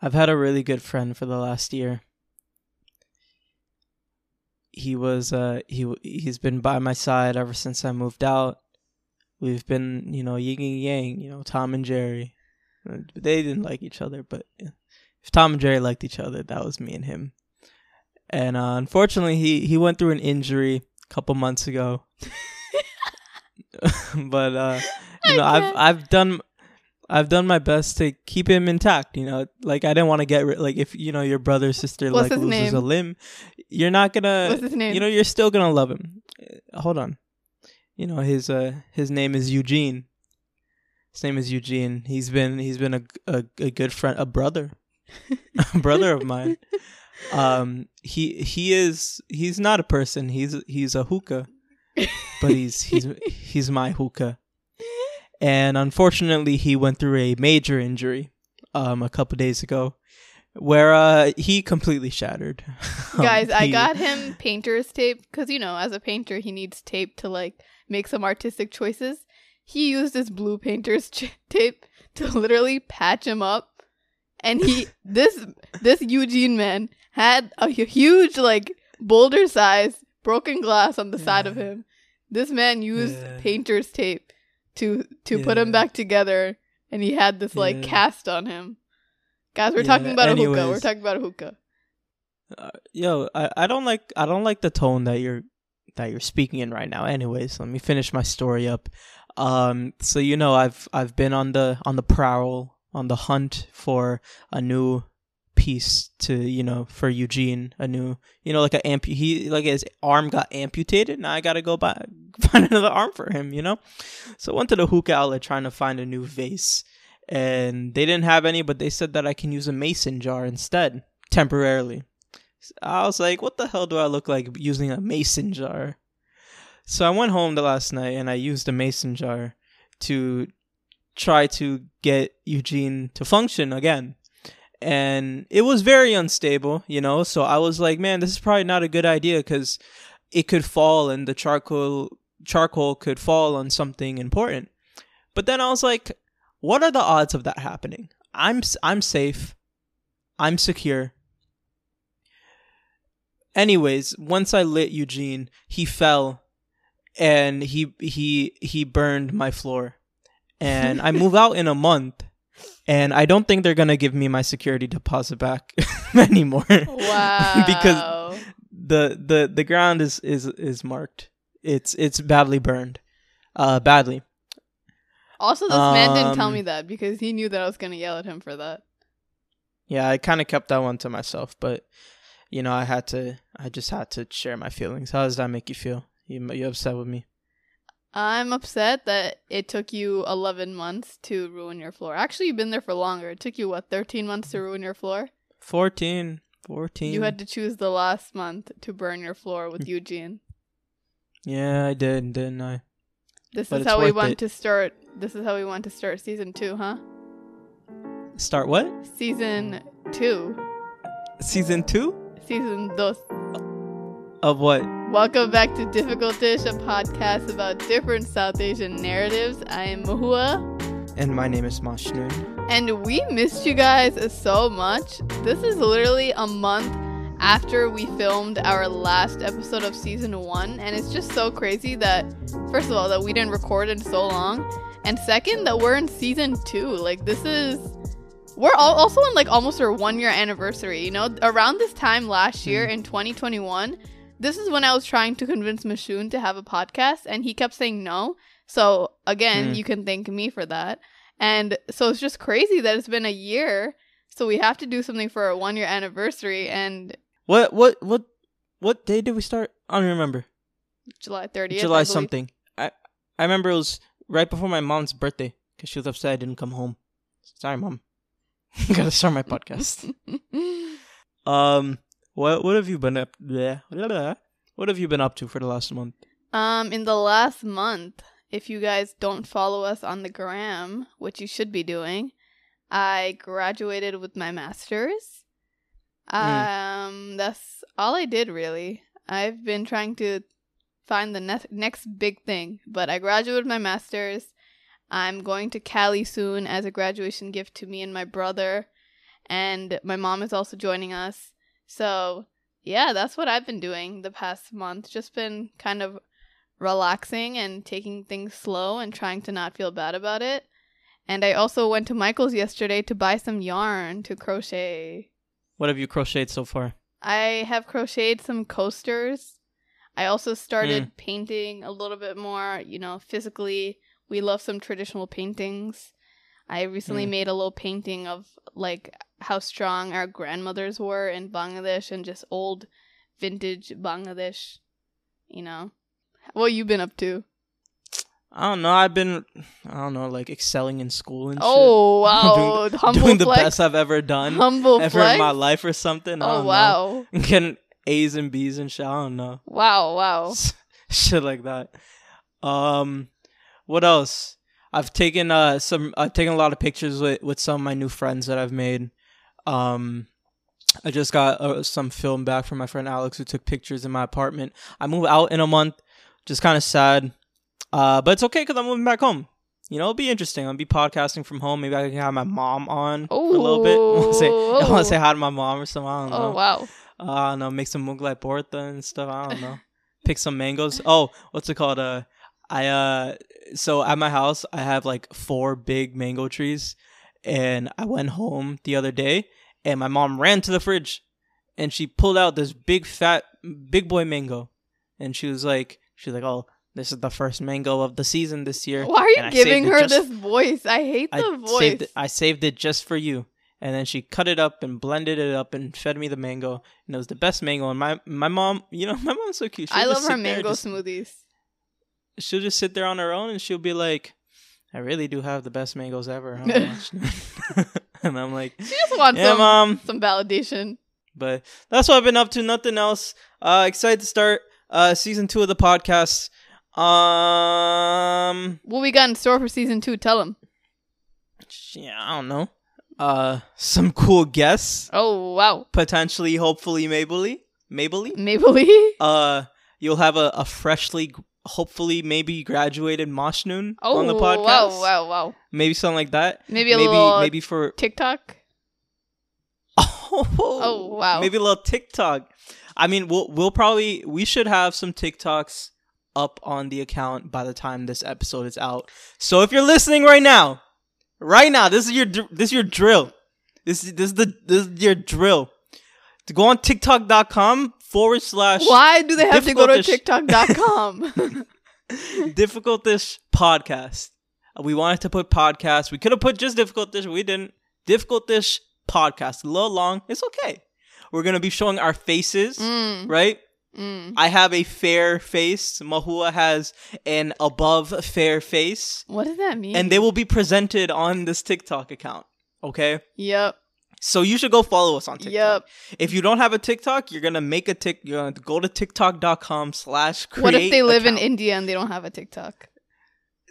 I've had a really good friend for the last year. He was uh he he's been by my side ever since I moved out. We've been, you know, yin and yang, you know, Tom and Jerry. They didn't like each other, but if Tom and Jerry liked each other, that was me and him. And uh, unfortunately, he he went through an injury a couple months ago. but uh you know, I've. I've done I've done my best to keep him intact. You know, like I didn't want to get rid. Like if you know your brother sister What's like loses a limb, you're not gonna. What's his name? You know, you're still gonna love him. Uh, hold on. You know his uh his name is Eugene. His name is Eugene. He's been he's been a a, a good friend, a brother, a brother of mine. Um, he he is he's not a person. He's he's a hookah, but he's he's he's my hookah. And unfortunately, he went through a major injury um a couple days ago, where uh he completely shattered. Um, Guys, I got him painter's tape because you know, as a painter, he needs tape to like make some artistic choices. He used his blue painter's ch- tape to literally patch him up, and he this this Eugene man had a huge like boulder size broken glass on the side of him. This man used Yeah. painter's tape to to put him back together, and he had this like Yeah. cast on him. Guys, we're Yeah, talking about a hookah. We're talking about a hookah. uh, yo, I, I don't like I don't like the tone that you're that you're speaking in right now. Anyways, let me finish my story up. Um, so you know I've I've been on the on the prowl on the hunt for a new piece to you know for Eugene a new you know like a ampu he like his arm got amputated now I gotta go buy find another arm for him you know so I went to the hookah outlet trying to find a new vase and they didn't have any but they said that I can use a mason jar instead temporarily I was like, what the hell do I look like using a mason jar? So I went home the last night and I used a mason jar to try to get Eugene to function again. And it was very unstable, you know. So I was like, man, this is probably not a good idea because it could fall and the charcoal charcoal could fall on something important. But then I was like, what are the odds of that happening? I'm I'm safe. I'm secure. Anyways, once I lit Eugene, he fell and he he he burned my floor. And I move out in a month and I don't think they're going to give me my security deposit back anymore. Wow. because the the the ground is is is marked. It's it's badly burned. Uh badly. also, this man didn't tell Um, me that because he knew that I was gonna yell at him for that. Yeah, I kind of kept that one to myself, but you know, I had to I just had to share my feelings. How does that make you feel? You you upset with me? I'm upset that it took you 11 months to ruin your floor. Actually, you've been there for longer. It took you what 13 months to ruin your floor. 14 14 You had to choose the last month to burn your floor with mm. Eugene. Yeah, I did, didn't I? This But is how we want it. to start. This is how we want to start season two, huh? Start what? Season two. Season 2 Season dos. of what? Welcome back to Difficult Dish, a podcast about different South Asian narratives. I am Mahua, And my name is Mashnoon. and we missed you guys so much. This is literally a month after we filmed our last episode of season one, and it's just so crazy that, first of all, that we didn't record in so long, and second, that we're in season two. Like, this is. We're all also on like almost our one year anniversary, you know? Around this time last year hmm. in 2021, this is when I was trying to convince Mashnoon to have a podcast, and he kept saying no. So again, Hmm. you can thank me for that. And so it's just crazy that it's been a year. So we have to do something for our one year anniversary and What what what what day did we start? I don't remember. July 30th. July believe. something. I I remember it was right before my mom's birthday because she was upset I didn't come home. Sorry, mom. Gotta start my podcast. um, what what have you been up? bleh, blah, blah. What have you been up to for the last month? um, in the last month, if you guys don't follow us on the gram, which you should be doing, I graduated with my master's. Um, that's all I did really. I've been trying to find the ne- next big thing, but I graduated with my master's. I'm going to Cali soon as a graduation gift to me and my brother. and my mom is also joining us. So, yeah, that's what I've been doing the past month. Just been kind of relaxing and taking things slow and trying to not feel bad about it. And I also went to Michael's yesterday to buy some yarn to crochet. What have you crocheted so far? I have crocheted some coasters. I also started Mm. painting a little bit more, you know, physically. We love some traditional paintings. I recently Mm. made a little painting of like how strong our grandmothers were in Bangladesh and just old vintage Bangladesh, you know. What you been up to? I don't know. I've been, I don't know, like excelling in school and Oh wow, Doing humble doing the flex. best I've ever done humble ever flex. in my life or something. Oh wow, know. Getting A's and B's and shit. I don't know. wow, wow. shit like that. Um, what else? I've taken uh some. I've taken a lot of pictures with with some of my new friends that I've made. Um, I just got uh, some film back from my friend Alex who took pictures in my apartment. I move out in a month, just kind of sad. Uh, but it's okay because I'm moving back home. You know, it'll be interesting. I'll be podcasting from home. Maybe I can have my mom on for a little bit. I want to say, I Oh. want to say hi to my mom or something. I don't know. Oh wow. Uh, I don't know, make some muglai porta and stuff. I don't know. Pick some mangoes. Oh, what's it called? Uh, I uh, so at my house I have like four big mango trees, and I went home the other day, and my mom ran to the fridge, and she pulled out this big fat big boy mango, and she was like, she's like, oh, this is the first mango of the season this year. Why are you giving her just- this voice? I hate the I voice. saved it. I saved it just for you. And then she cut it up and blended it up and fed me the mango, and it was the best mango. And my my mom, you know, my mom's so cute. She'll I love her mango just- smoothies. She'll just sit there on her own, and she'll be like, "I really do have the best mangoes ever." huh?" and I'm like, She just wants "Yeah, some mom." some validation. But that's what I've been up to. Nothing else. Uh, excited to start uh season two of the podcast. Um, What we got in store for season two? Tell them. yeah, I don't know. Uh, some cool guests. Oh wow, potentially, hopefully, maybe, maybe. Mabley. Uh, you'll have a, a freshly, hopefully, maybe graduated Mashnoon Oh on the oh, podcast. wow, wow, wow. Maybe something like that. Maybe a maybe, little uh, maybe for TikTok. oh, Oh wow. maybe a little TikTok. I mean, we'll we'll probably we should have some TikToks up on the account by the time this episode is out. So if you're listening right now, right now, this is your this is your drill. This is this is the this is your drill. To go on TikTok.com forward slash Why do they have to go to TikTok.com? difficultish podcast. Uh, We wanted to put podcast. We could have put just difficultish. We didn't. Difficultish podcast. A little long. It's okay. We're gonna be showing our faces, mm, right? mm. I have a fair face. Mahua has an above fair face, What does that mean? and they will be presented on this TikTok account. Okay, Yep. So you should go follow us on TikTok. Yep. If you don't have a TikTok, you're gonna make a tick. You're gonna go to TikTok.com slash create. What if they live in. India and they don't have a TikTok?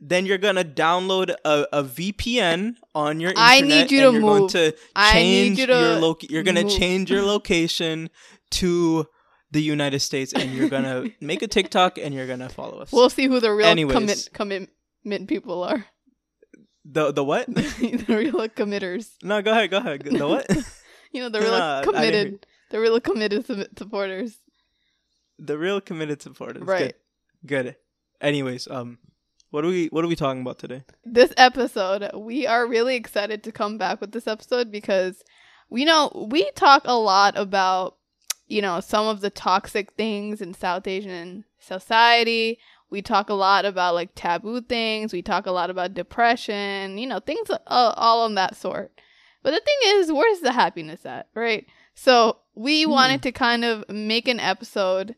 then you're gonna download a, a VPN on your internet. I need you and to you're Going move. to I need change you to your You're gonna move. change your location to the United States, and you're gonna make a TikTok, and you're gonna follow us. We'll see who the real Anyways. commit commitment people are. The the what? the real committers. no, go ahead, go ahead. The what? You know, the real Nah, committed, the real committed su- supporters. the real committed supporters. Right. Good. Good. Anyways, um, what are we what are we talking about today? This episode, we are really excited to come back with this episode because we know we talk a lot about, you know, some of the toxic things in South Asian society. We talk a lot about like taboo things. We talk a lot about depression, you know, things uh, all on that sort. But the thing is, where's the happiness at, right? So we Hmm. wanted to kind of make an episode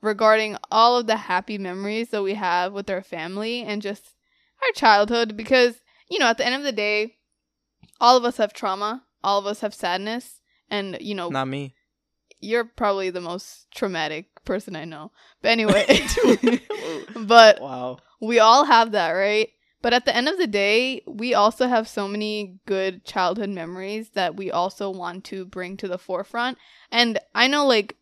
regarding all of the happy memories that we have with our family and just our childhood because, you know, at the end of the day, all of us have trauma, all of us have sadness, and, you know, Not me. You're probably the most traumatic person I know. But anyway, but wow. we all have that, right? But at the end of the day, we also have so many good childhood memories that we also want to bring to the forefront. And I know, like,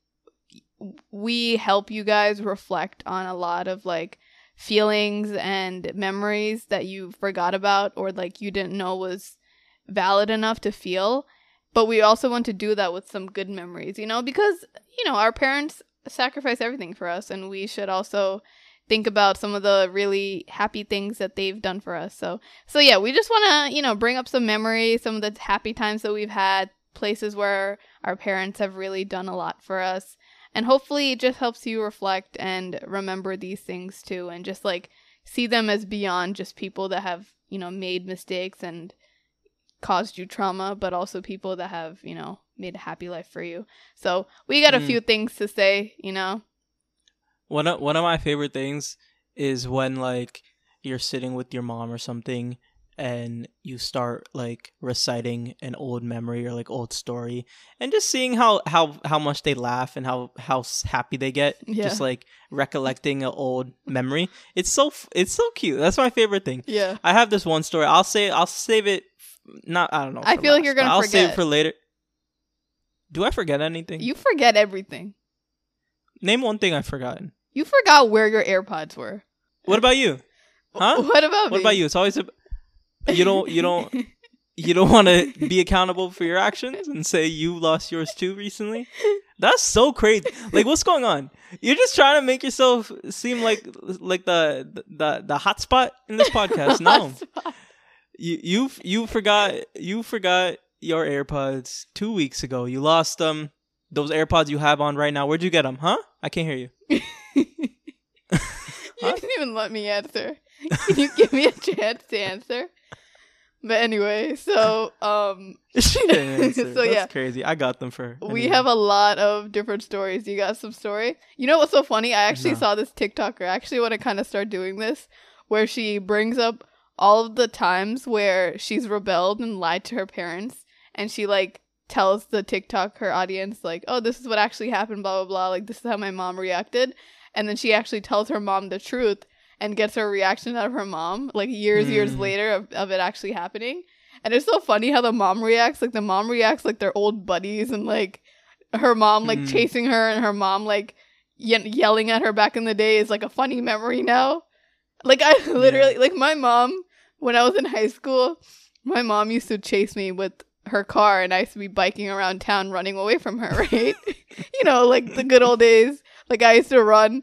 we help you guys reflect on a lot of, like, feelings and memories that you forgot about or, like, you didn't know was valid enough to feel. But we also want to do that with some good memories, you know, because you know our parents sacrifice everything for us, and we should also think about some of the really happy things that they've done for us. So, so yeah, we just want to you know bring up some memories, some of the happy times that we've had, places where our parents have really done a lot for us. And hopefully it just helps you reflect and remember these things too and just like see them as beyond just people that have, you know, made mistakes and caused you trauma, but also people that have, you know, made a happy life for you. So we got a Mm. few things to say, you know. One of one of my favorite things is when like you're sitting with your mom or something and you start like reciting an old memory or like old story and just seeing how how how much they laugh and how how happy they get Yeah. just like recollecting an old memory it's so it's so cute that's my favorite thing Yeah. i have this one story i'll say i'll save it not i don't know I feel like last, you're gonna i'll save it for later do i forget anything You forget everything. name one thing i've forgotten You forgot where your AirPods were. what about you Huh? What about me? What me? about you? It's always a, you don't you don't you don't want to be accountable for your actions and say you lost yours too recently. That's so crazy. Like what's going on? You're just trying to make yourself seem like like the the the hot spot in this podcast. No, you you you forgot you forgot your AirPods two weeks ago. You lost them. Those AirPods you have on right now. Where'd you get them? Huh? I can't hear you. You didn't even let me answer. Can you give me a chance to answer? But anyway, so um She didn't answer. So, That's yeah. crazy. I got them for. her. we have a lot of different stories. You got some story? You know what's so funny? I actually No. saw this TikToker. I actually want to kind of start doing this where she brings up all of the times where she's rebelled and lied to her parents and she like tells the TikTok her audience like, "Oh, this is what actually happened, blah blah blah. Like this is how my mom reacted." And then she actually tells her mom the truth and gets her reaction out of her mom like years years Mm. later of, of it actually happening. And it's so funny how the mom reacts. Like the mom reacts like they're old buddies and like her mom like Mm. chasing her and her mom like ye- yelling at her back in the day is like a funny memory now. Like I literally like my mom when I was in high school, my mom used to chase me with her car and I used to be biking around town running away from her, right? you know, like the good old days. Like I used to run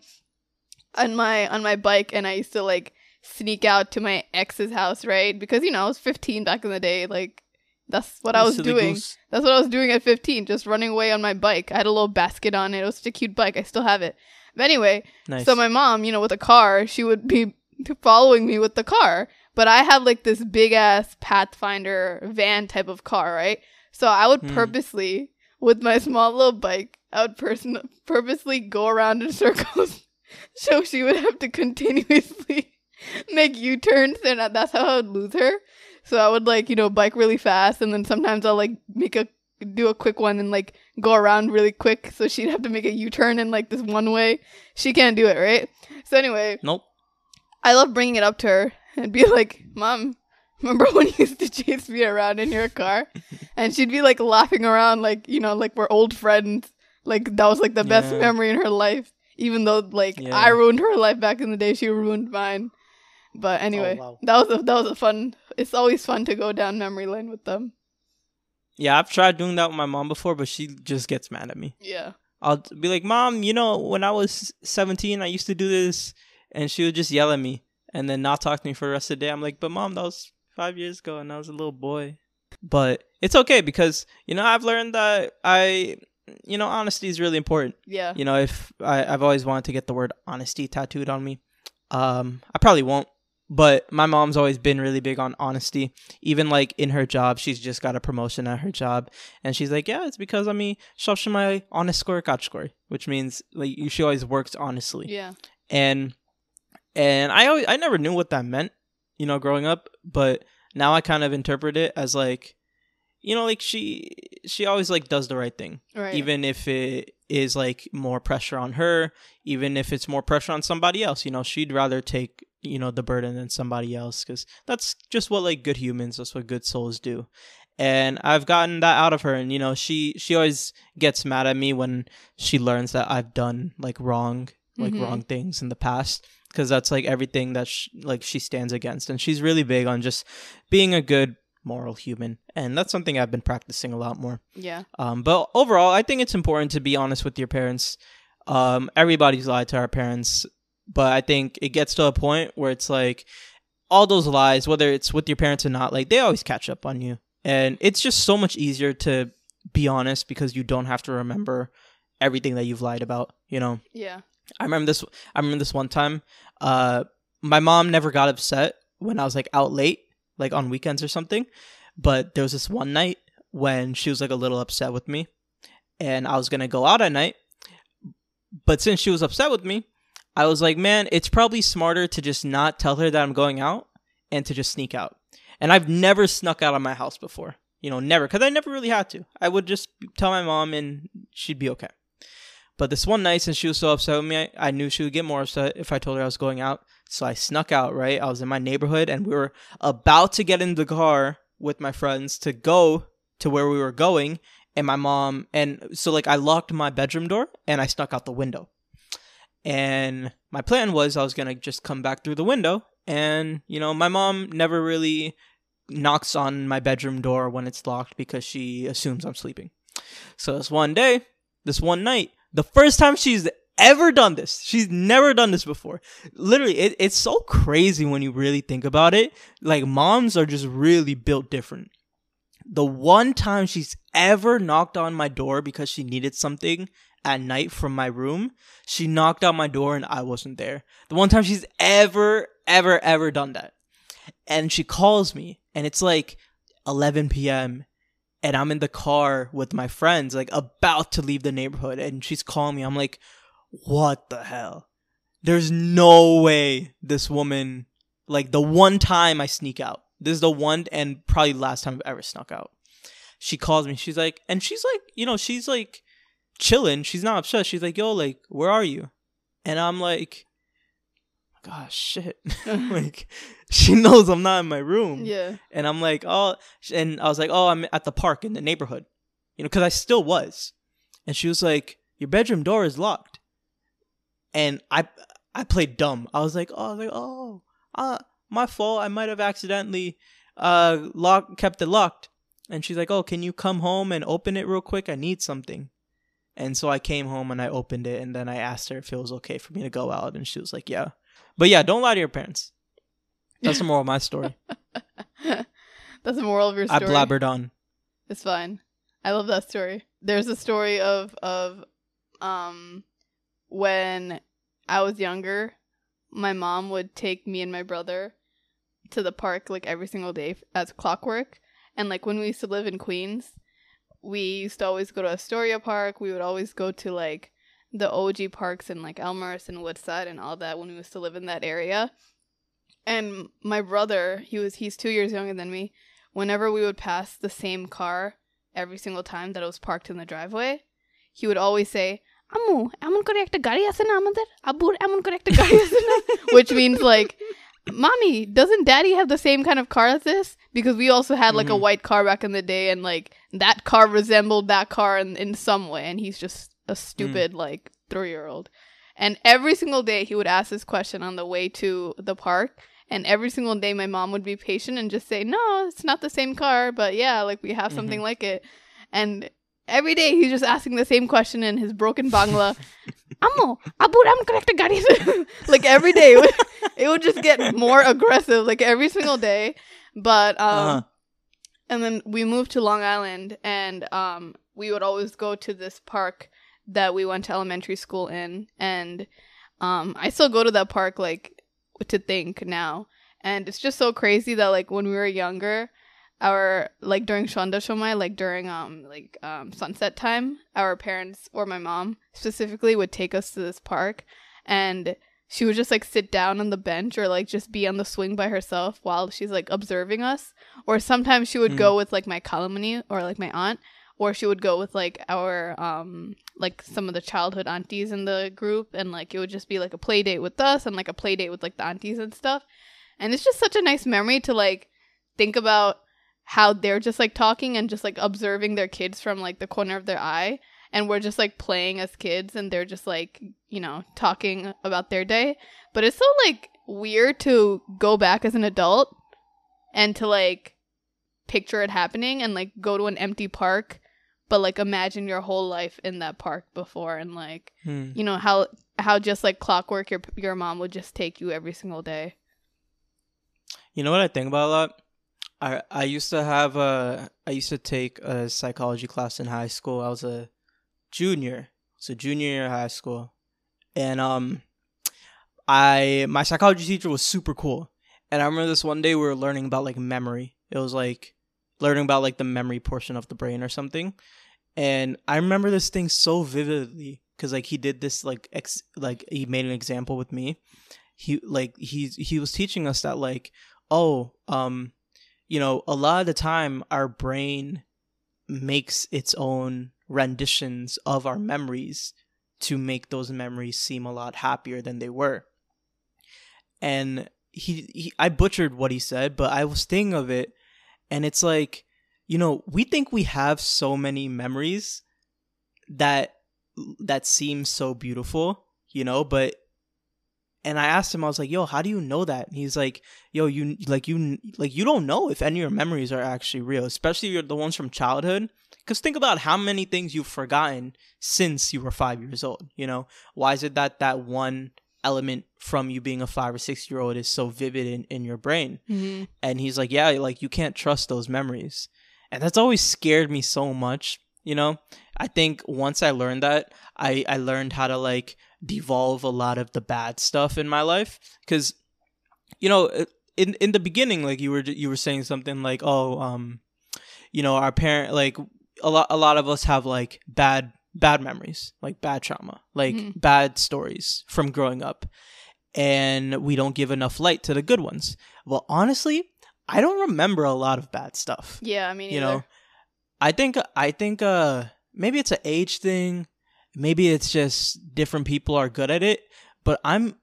on my on my bike and I used to like sneak out to my ex's house, right? Because you know, I was 15 back in the day, like that's what I was doing. goose. That's what I was doing at 15, just running away on my bike. I had a little basket on it. It was such a cute bike. I still have it. But anyway, Nice. so my mom, you know, with a car, she would be following me with the car. But I have like this big ass Pathfinder van type of car, right? So I would Hmm. purposely, with my small little bike, I would person- purposely go around in circles. so she would have to continuously make U turns, and that's how I would lose her. So I would like, you know, bike really fast, and then sometimes I'll like make a do a quick one and like go around really quick. So she'd have to make a U turn in like this one way. She can't do it, right? So anyway, nope. I love bringing it up to her and be like, "Mom, remember when you used to chase me around in your car?" And she'd be like laughing around, like you know, like we're old friends. Like that was like the best Yeah. memory in her life. Even though like Yeah. I ruined her life back in the day, she ruined mine. But oh, anyway, Oh, wow. that was a, that was a fun. It's always fun to go down memory lane with them. Yeah, I've tried doing that with my mom before, but she just gets mad at me. Yeah. I'll be like, "Mom, you know, when I was 17, I used to do this," and she would just yell at me and then not talk to me for the rest of the day. I'm like, "But mom, that was five years ago, and I was a little boy." But it's okay because you know I've learned that I, you know, honesty is really important. Yeah. You know, if I, I've always wanted to get the word honesty tattooed on me, um, I probably won't. But my mom's always been really big on honesty. Even like in her job, she's just got a promotion at her job, and she's like, "Yeah, it's because I mean, zawsze my honest score which means like she always works honestly. Yeah. And and I always I never knew what that meant, you know, growing up, but now I kind of interpret it as like, you know, like she she always like does the right thing Right. even if it is like more pressure on her even if it's more pressure on somebody else you know she'd rather take you know the burden than somebody else because that's just what like good humans that's what good souls do and i've gotten that out of her and you know she she always gets mad at me when she learns that i've done like wrong like Mhm. wrong things in the past because that's like everything that sh- like she stands against and she's really big on just being a good moral human, and that's something I've been practicing a lot more. Yeah. Um, but overall, I think it's important to be honest with your parents. Um, everybody's lied to our parents, but I think it gets to a point where it's like all those lies, whether it's with your parents or not, like they always catch up on you, and it's just so much easier to be honest because you don't have to remember everything that you've lied about. You know. Yeah. I remember this. I remember this one time. Uh, my mom never got upset when I was like out late, like on weekends or something. But there was this one night when she was like a little upset with me, and I was gonna go out at night. But since she was upset with me, I was like, man, it's probably smarter to just not tell her that I'm going out and to just sneak out. And I've never snuck out of my house before, you know, never, because I never really had to. I would just tell my mom and she'd be okay. But this one night, since she was so upset with me, I, I knew she would get more upset if I told her I was going out. So I snuck out, right? I was in my neighborhood and we were about to get in the car with my friends to go to where we were going. And my mom, and so like I locked my bedroom door and I snuck out the window. And my plan was I was going to just come back through the window. And, you know, my mom never really knocks on my bedroom door when it's locked because she assumes I'm sleeping. So this one day, this one night, the first time she's ever done this. She's never done this before. Literally, it, it's so crazy when you really think about it. Like, moms are just really built different. The one time she's ever knocked on my door because she needed something at night from my room, she knocked on my door and I wasn't there. The one time she's ever, ever, ever done that. And she calls me and it's like 11 p.m and I'm in the car with my friends, like about to leave the neighborhood, and she's calling me. I'm like, what the hell? There's no way this woman, like the one time I sneak out, this is the one and probably last time I've ever snuck out. She calls me. She's like, and she's like, you know, she's like chilling. She's not upset. She's like, yo, like, where are you? And I'm like, gosh, shit. like, she knows I'm not in my room. Yeah. And I'm like, oh, and I was like, oh, I'm at the park in the neighborhood, you know, because I still was. And she was like, your bedroom door is locked. And I, I played dumb. I was like, oh, like, oh, uh, my fault. I might have accidentally, uh, locked, kept it locked. And she's like, oh, can you come home and open it real quick? I need something. And so I came home and I opened it, and then I asked her if it was okay for me to go out, and she was like, yeah. But yeah, don't lie to your parents. That's the moral of my story. That's the moral of your story. I blabbered on. It's fine. I love that story. There's a story of of um when I was younger, my mom would take me and my brother to the park like every single day as clockwork. And like when we used to live in Queens, we used to always go to Astoria Park. We would always go to like the OG parks in like Elmhurst and Woodside and all that when we used to live in that area. And my brother, he was he's two years younger than me. Whenever we would pass the same car every single time that it was parked in the driveway, he would always say, "Amu, এমন করে একটা গাড়ি আছে না আমাদের? আব্বুর এমন করে একটা গাড়ি আছে না?" Which means like, "Mommy, doesn't Daddy have the same kind of car as this?" Because we also had like a Mhm. white car back in the day, and like that car resembled that car in, in some way, and he's just a stupid like three year old. And every single day he would ask this question on the way to the park. And every single day my mom would be patient and just say, No, it's not the same car, but yeah, like we have something like it. And every day he's just asking the same question in his broken Bangla. Ammo, abu ram correct gari. Like every day it would, it would just get more aggressive, like every single day. But um Uh-huh. and then we moved to Long Island and um we would always go to this park that we went to elementary school in and um I still go to that park like to think now and it's just so crazy that like when we were younger our like during Shonda Shomai like during um like um sunset time our parents or my mom specifically would take us to this park and she would just like sit down on the bench or like just be on the swing by herself while she's like observing us or sometimes she would Mm. go with like my kalamani or like my aunt or she would go with like our um like some of the childhood aunties in the group and like it would just be like a play date with us and like a play date with like the aunties and stuff. And it's just such a nice memory to like think about how they're just like talking and just like observing their kids from like the corner of their eye. And we're just like playing as kids and they're just like you know talking about their day. But it's so like weird to go back as an adult and to like picture it happening and like go to an empty park, but like imagine your whole life in that park before and like Hmm. you know how how just like clockwork your your mom would just take you every single day. You know what I think about a lot? I I used to have a I used to take a psychology class in high school. I was a junior. So junior year of high school. And um I my psychology teacher was super cool. And I remember this one day we were learning about like memory. It was like learning about like the memory portion of the brain or something. And I remember this thing so vividly cuz like he did this like ex like he made an example with me. He like he he was teaching us that like oh um you know a lot of the time our brain makes its own renditions of our memories to make those memories seem a lot happier than they were and he, he i butchered what he said but i was thinking of it and it's like you know we think we have so many memories that that seem so beautiful you know but and i asked him i was like yo how do you know that? And he's like yo you like you like you don't know if any of your memories are actually real especially the ones from childhood. Because think about how many things you've forgotten since you were five years old you know? Why is it that that one element from you being a five or six year old is so vivid in, in your brain. Mm-hmm. and he's like yeah like you can't trust those memories. And that's always scared me so much you know? I think once i learned that i i learned how to like devolve a lot of the bad stuff in my life. Because you know in in the beginning like you were you were saying something like oh um you know our parent like a lot a lot of us have like bad bad memories like bad trauma like Mhm. bad stories from growing up and we don't give enough light to the good ones. Well honestly i don't remember a lot of bad stuff. Yeah, I mean, you know i think i think uh maybe it's an age thing. Maybe it's just different people are good at it but i'm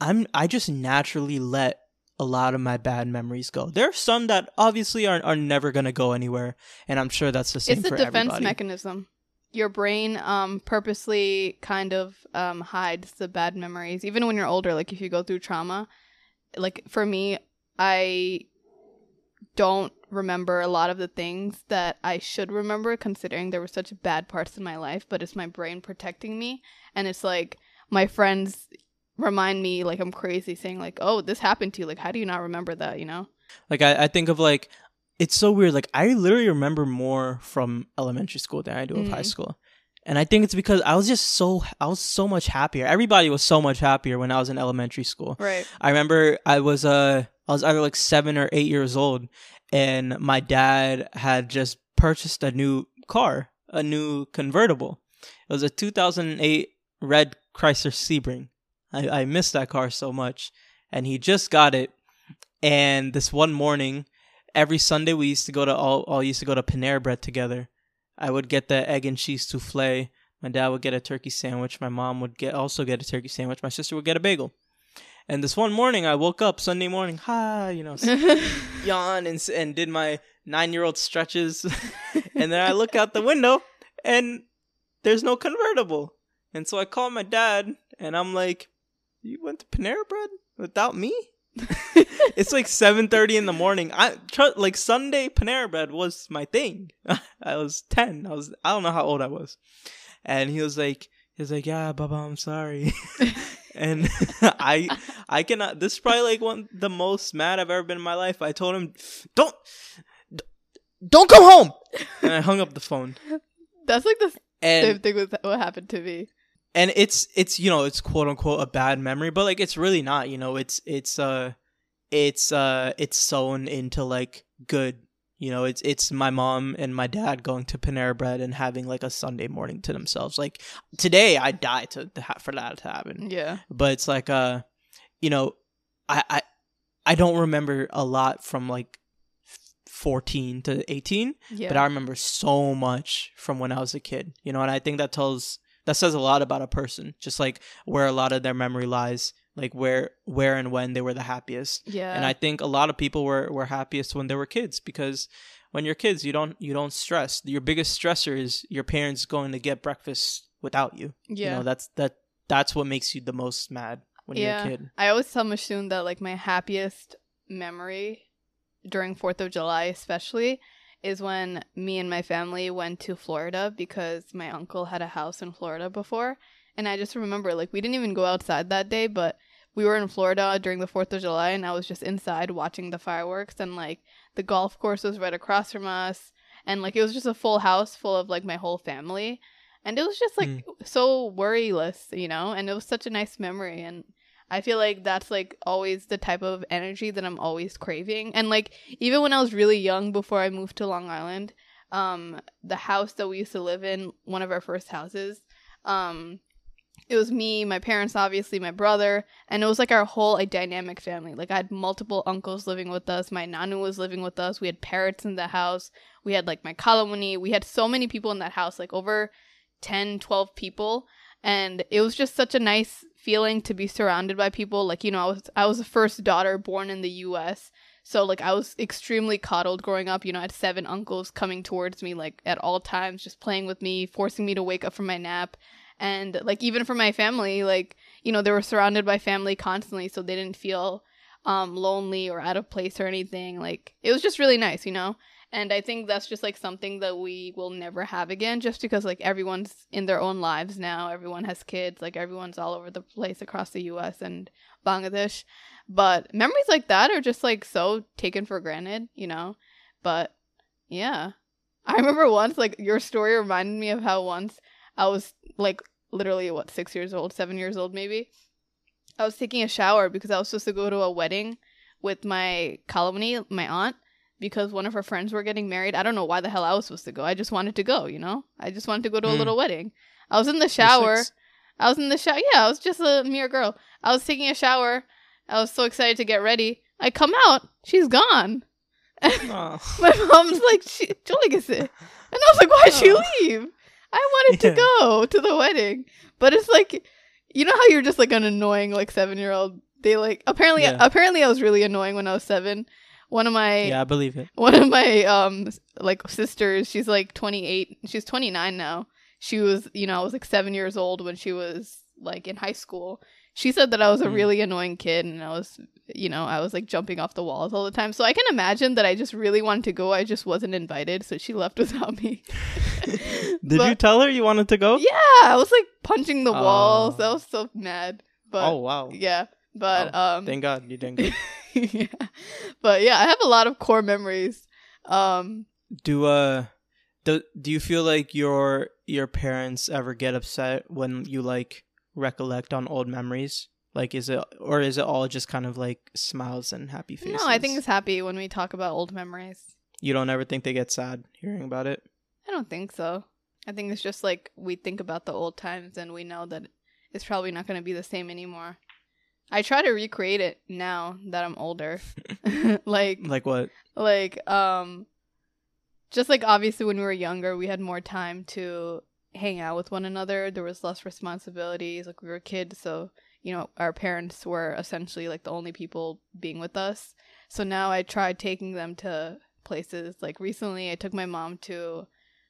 i'm i just naturally let a lot of my bad memories go. There are some that obviously are, are never going to go anywhere and i'm sure that's the same it's a defense everybody. mechanism. Your brain um purposely kind of um hides the bad memories, even when you're older. Like if you go through trauma, like for me, I don't remember a lot of the things that I should remember, considering there were such bad parts in my life. But it's my brain protecting me, and it's like my friends remind me like I'm crazy, saying like, "Oh, this happened to you. Like, how do you not remember that?" You know? like I, I think of like it's so weird like i literally remember more from elementary school than i do of high Mhm. school and i think it's because i was just so i was so much happier everybody was so much happier when i was in elementary school Right. I remember I was uh I was either like seven or eight years old, and my dad had just purchased a new car, a new convertible. It was a 2008 red Chrysler Sebring. I I missed that car so much, and he just got it. And this one morning, every Sunday we used to go to all all used to go to Panera Bread together. I would get the egg and cheese souffle. My dad would get a turkey sandwich. My mom would get also get a turkey sandwich. My sister would get a bagel. And this one morning, I woke up Sunday morning, hi, you know, yawn and and did my nine year old stretches, and then I look out the window, and there's no convertible. And so I call my dad, and I'm like, "You went to Panera Bread without me?" it's like 7:30 in the morning. I tr- like Sunday Panera Bread was my thing. I was 10. I was I don't know how old I was. And he was like he was like, "Yeah, Baba, I'm sorry." and I I cannot this is probably like one the most mad I've ever been in my life. I told him, "Don't don't come home." And I hung up the phone. That's like the And same thing with what happened to me. And it's it's you know it's quote unquote a bad memory but like it's really not you know it's it's uh it's uh it's sewn into like good you know it's it's my mom and my dad going to Panera Bread and having like a Sunday morning to themselves like today I die to, to ha- for that to happen Yeah. but it's like uh you know I I I don't remember a lot from like 14 to 18 Yeah. but I remember so much from when I was a kid, you know, and I think that tells that says a lot about a person, just like where a lot of their memory lies, like where where and when they were the happiest. yeah. And I think a lot of people were were happiest when they were kids because when you're kids, you don't you don't stress. Your biggest stressor is your parents going to get breakfast without you. yeah. You know, that's that that's what makes you the most mad when Yeah. you're a kid. I always tell Mashun that like my happiest memory during 4th of July, especially, is when me and my family went to Florida because my uncle had a house in Florida before. And I just remember, like, we didn't even go outside that day, but we were in Florida during the 4th of July, and I was just inside watching the fireworks. And, like, the golf course was right across from us. And, like, it was just a full house full of, like, my whole family. And it was just, like, Mm. so worryless, you know? And it was such a nice memory. And I feel like that's like always the type of energy that I'm always craving. And like even when I was really young before I moved to Long Island, um the house that we used to live in, one of our first houses, um it was me, my parents obviously, my brother, and it was like our whole like dynamic family. Like I had multiple uncles living with us, my nanu was living with us, we had parrots in the house, we had like my kalamuni, we had so many people in that house, like over 10, 12 people. And it was just such a nice feeling to be surrounded by people. Like you know i was i was the first daughter born in the us so like i was extremely coddled growing up. You know i had seven uncles coming towards me like at all times just playing with me forcing me to wake up from my nap. And like even for my family like you know they were surrounded by family constantly so they didn't feel um lonely or out of place or anything. Like it was just really nice you know and I think that's just like something that we will never have again just because like everyone's in their own lives now. Everyone has kids, like everyone's all over the place across the US and Bangladesh. But memories like that are just like so taken for granted, you know? But yeah. I remember once like your story reminded me of how once I was like literally what 6 years old, 7 years old maybe. I was taking a shower because I was supposed to go to a wedding with my Kalamani, my aunt because one of her friends were getting married. I don't know why the hell I was supposed to go. I just wanted to go, you know? I just wanted to go to a Hmm. little wedding. I was in the shower. I was in the shower. Yeah, I was just a mere girl. I was taking a shower. I was so excited to get ready. I come out. She's gone. Aw. My mom's like, she, Joligase. And I was like, why'd she Oh. leave? I wanted Yeah. to go to the wedding. But it's like, you know how you're just like an annoying like seven year old. They like apparently Yeah. apparently I was really annoying when I was seven. One of my yeah, I believe it. one of my um like sisters she's like 28 she's 29 now she was you know i was like seven years old when she was like in high school she said that i was a Mm. really annoying kid and i was you know i was like jumping off the walls all the time so i can imagine that i just really wanted to go i just wasn't invited so she left without me Did But- you tell her you wanted to go? yeah i was like punching the walls Oh. i was so mad but oh wow. yeah but Oh, um Thank God you didn't go. yeah. but yeah i have a lot of core memories um Do uh do do you feel like your your parents ever get upset when you like recollect on old memories? Like is it or is it all just kind of like smiles and happy faces? No, I think it's happy when we talk about old memories. you don't ever think they get sad hearing about it. I don't think so. I think it's just like we think about the old times and we know that it's probably not going to be the same anymore. I try to recreate it now that I'm older. like Like what? like um just like obviously when we were younger, we had more time to hang out with one another. There was less responsibilities. Like we were kids, so you know, our parents were essentially like the only people being with us. So now I tried taking them to places. Like recently I took my mom to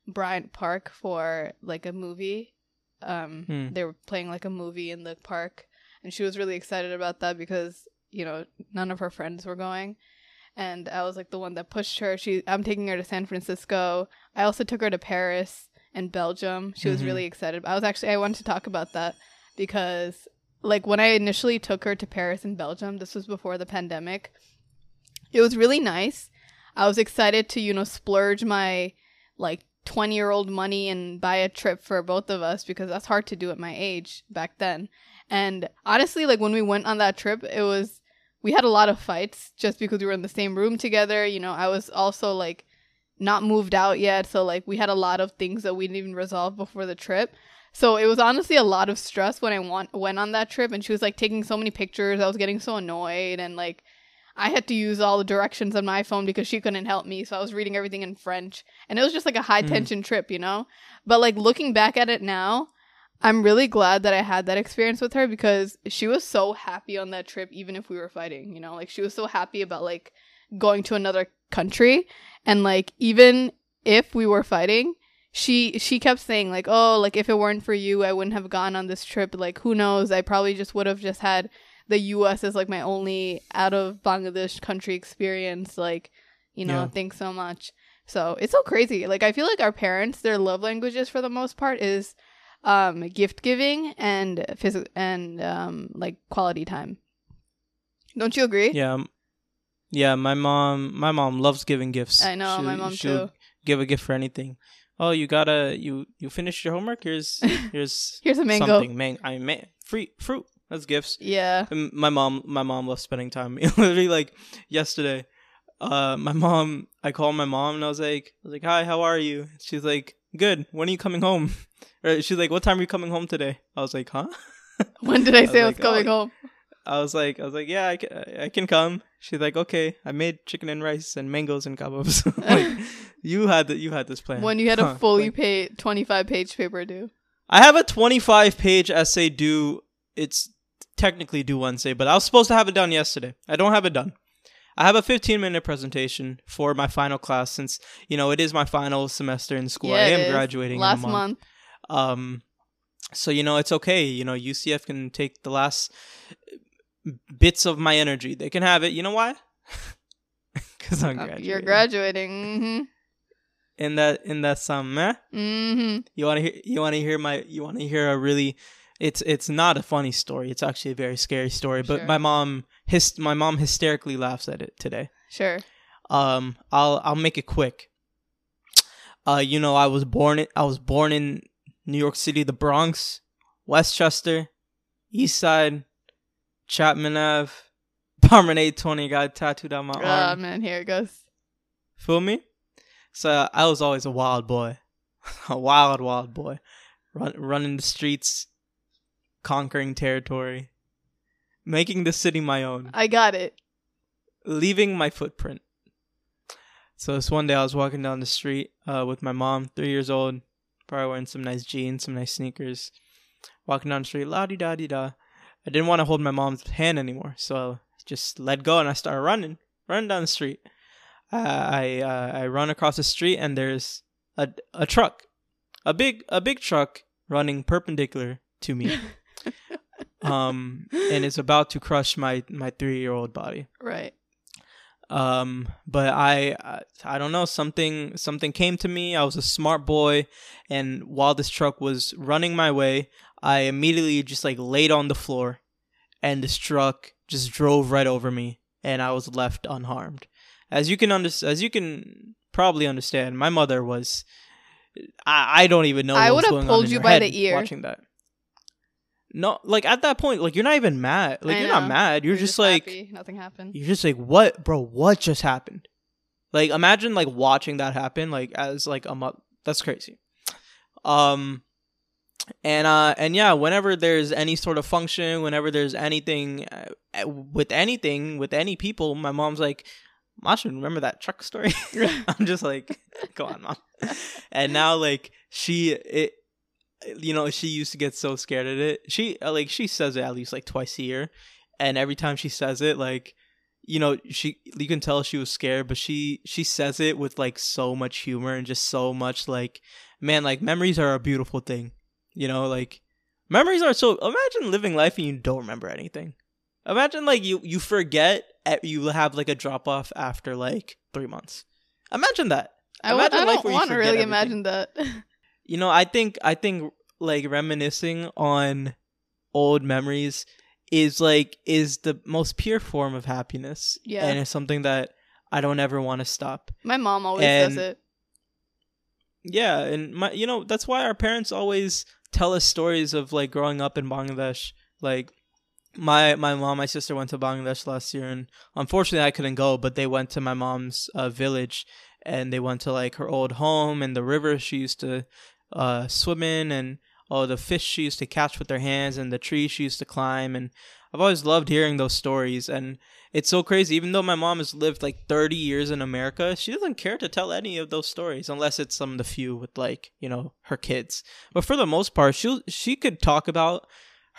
Bryant Park for like a movie. Um Hmm. they were playing like a movie in the park and she was really excited about that because, you know, none of her friends were going and I was like the one that pushed her. She I'm taking her to San Francisco. I also took her to Paris and Belgium. She was Mhm. really excited. I was actually I wanted to talk about that because like when I initially took her to Paris and Belgium, this was before the pandemic. It was really nice. I was excited to, you know, splurge my like 20 year old money and buy a trip for both of us because that's hard to do at my age back then. And honestly, like when we went on that trip, it was we had a lot of fights just because we were in the same room together. You know, I was also like not moved out yet, so like we had a lot of things that we didn't even resolve before the trip. So it was honestly a lot of stress when I want, went on that trip, and she was like taking so many pictures. I was getting so annoyed, and like I had to use all the directions on my phone because she couldn't help me. So I was reading everything in French, and it was just like a high Mm. tension trip, you know. But like looking back at it now, I'm really glad that I had that experience with her because she was so happy on that trip, even if we were fighting, you know, like she was so happy about like going to another country. And like, even if we were fighting, she she kept saying like, "Oh, like if it weren't for you, I wouldn't have gone on this trip. Like, who knows? I probably just would have just had the U.S. as like my only out of Bangladesh country experience. Like, you know, Yeah. thanks so much. So it's so crazy. Like I feel like our parents, their love languages for the most part is um gift giving and physical and um like quality time. Don't you agree? Yeah, yeah. My mom, my mom loves giving gifts. I know, my mom too. Give a gift for anything. Oh, you gotta you you finished your homework. Here's here's Here's a mango. something. Man, I mean, man, free fruit. That's gifts. Yeah. And my mom, my mom loves spending time. Literally, like yesterday, uh, my mom. I called my mom and I was like, I was like, "Hi, how are you?" She's like, "Good. When are you coming home?" Or she's like, "What time are you coming home today?" I was like, "Huh?" When did I say I was like, oh, coming oh, home? I was like, I was like, "Yeah, I can, I can come." She's like, "Okay." I made chicken and rice and mangoes and kebabs. like, you had the, you had this plan. When you had a fully like- paid 25 page paper due. I have a 25 page essay due. It's technically due Wednesday, but I was supposed to have it done yesterday. I don't have it done. I have a 15 minute presentation for my final class since, you know, it is my final semester in school. I am graduating last month. month. Um so you know, it's okay. You know, UCF can take the last bits of my energy. They can have it. You know why? Cuz I'm Uh, graduating. You're graduating. in that in that sum, eh? Mm-hmm. Mm-hmm. You want to hear? You want to hear my? You want to hear a really? It's it's not a funny story. It's actually a very scary story. But Sure. my mom his my mom hysterically laughs at it today. Sure. Um, I'll I'll make it quick. Uh, you know, I was born in I was born in New York City, the Bronx, Westchester, East Side, Chapman Ave, Promenade Twenty got tattooed on my Oh, arm. man, here it goes. Feel me? So I was always a wild boy, a wild, wild boy, run, running the streets, conquering territory, making the city my own, I got it. leaving my footprint. So this one day I was walking down the street uh, with my mom, three years old, probably wearing some nice jeans, some nice sneakers, walking down the street, la di da di da. I didn't want to hold my mom's hand anymore, so I just let go and I started running, running down the street. Uh, I uh, I run across the street and there's a a truck, a big a big truck running perpendicular to me, um, and it's about to crush my my three year old body Right. um but i I- i don't know something something came to me i was a smart boy and while this truck was running my way i immediately just like laid on the floor and this truck just drove right over me and i was left unharmed as you can under- as you can probably understand my mother was i, I don't even know I would've going pulled you by the ear. watching that no like at that point like you're not even mad like I you're not mad you're, just, like happy. nothing happened. you're just like, what, bro? What just happened? Like, imagine like watching that happen, like as like a mo- that's crazy. Um, and uh, and yeah, whenever there's any sort of function, whenever there's anything uh, with anything with any people, my mom's like, Masha, remember that truck story? I'm just like, go on, mom. and now like she it. You know, she used to get so scared at it. She uh, like she says it at least like twice a year, and every time she says it like you know she you can tell she was scared but she she says it with like so much humor and just so much like man like memories are a beautiful thing you know like memories are so imagine living life and you don't remember anything imagine like you you forget you have like a drop off after like three months imagine that I, w- Imagine I don't want to really everything. imagine that. you know i think i think like reminiscing on old memories is like is the most pure form of happiness Yeah. and it's something that i don't ever want to stop My mom always And- does it. yeah and my you know that's why our parents always tell us stories of like growing up in bangladesh like my my mom my sister went to bangladesh last year and unfortunately i couldn't go but they went to my mom's uh, village and they went to like her old home and the river she used to uh, swim in and oh the fish she used to catch with her hands and the trees she used to climb and i've always loved hearing those stories and it's so crazy even though my mom has lived like 30 years in america she doesn't care to tell any of those stories unless it's some of the few with like you know her kids but for the most part she she could talk about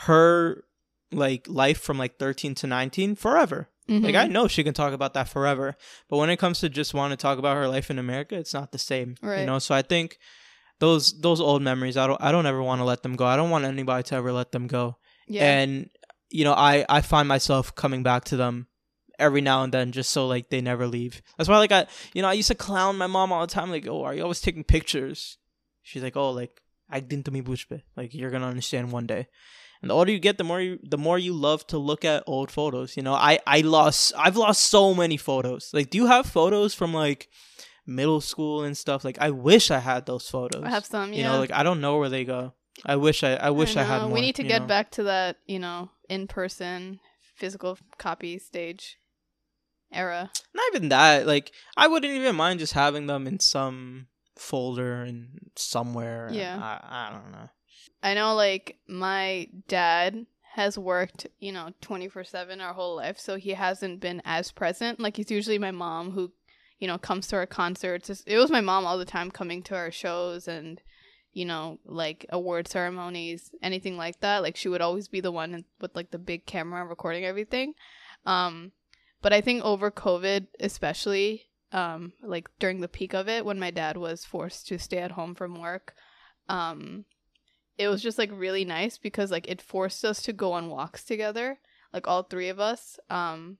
her like life from like 13 to 19 forever like Mhm. I know she can talk about that forever, but when it comes to just want to talk about her life in America, it's not the same. Right. You know, so I think those those old memories, I don't I don't ever want to let them go. I don't want anybody to ever let them go. yeah. And you know, I I find myself coming back to them every now and then just so like they never leave. That's why like I you know, I used to clown my mom all the time like, "Oh, are you always taking pictures?" She's like, "Oh, like I didn't me bushbe. Like you're going to understand one day." And the older you get, the more you the more you love to look at old photos. You know, I I lost I've lost so many photos. Like do you have photos from like middle school and stuff? Like I wish I had those photos. I have some, yeah. You know, like I don't know where they go. I wish I I wish I, I had more. We need to get know? back to that, you know, in person physical copy stage era. not even that like i wouldn't even mind just having them in some folder and somewhere Yeah. I, I don't know I know like my dad has worked, you know, 24/7 our whole life, so he hasn't been as present. Like it's usually my mom who, you know, comes to our concerts. It was my mom all the time coming to our shows and you know, like award ceremonies, anything like that. Like she would always be the one with like the big camera recording everything. Um but I think over COVID especially um like during the peak of it when my dad was forced to stay at home from work um it was just like really nice because like it forced us to go on walks together like all three of us um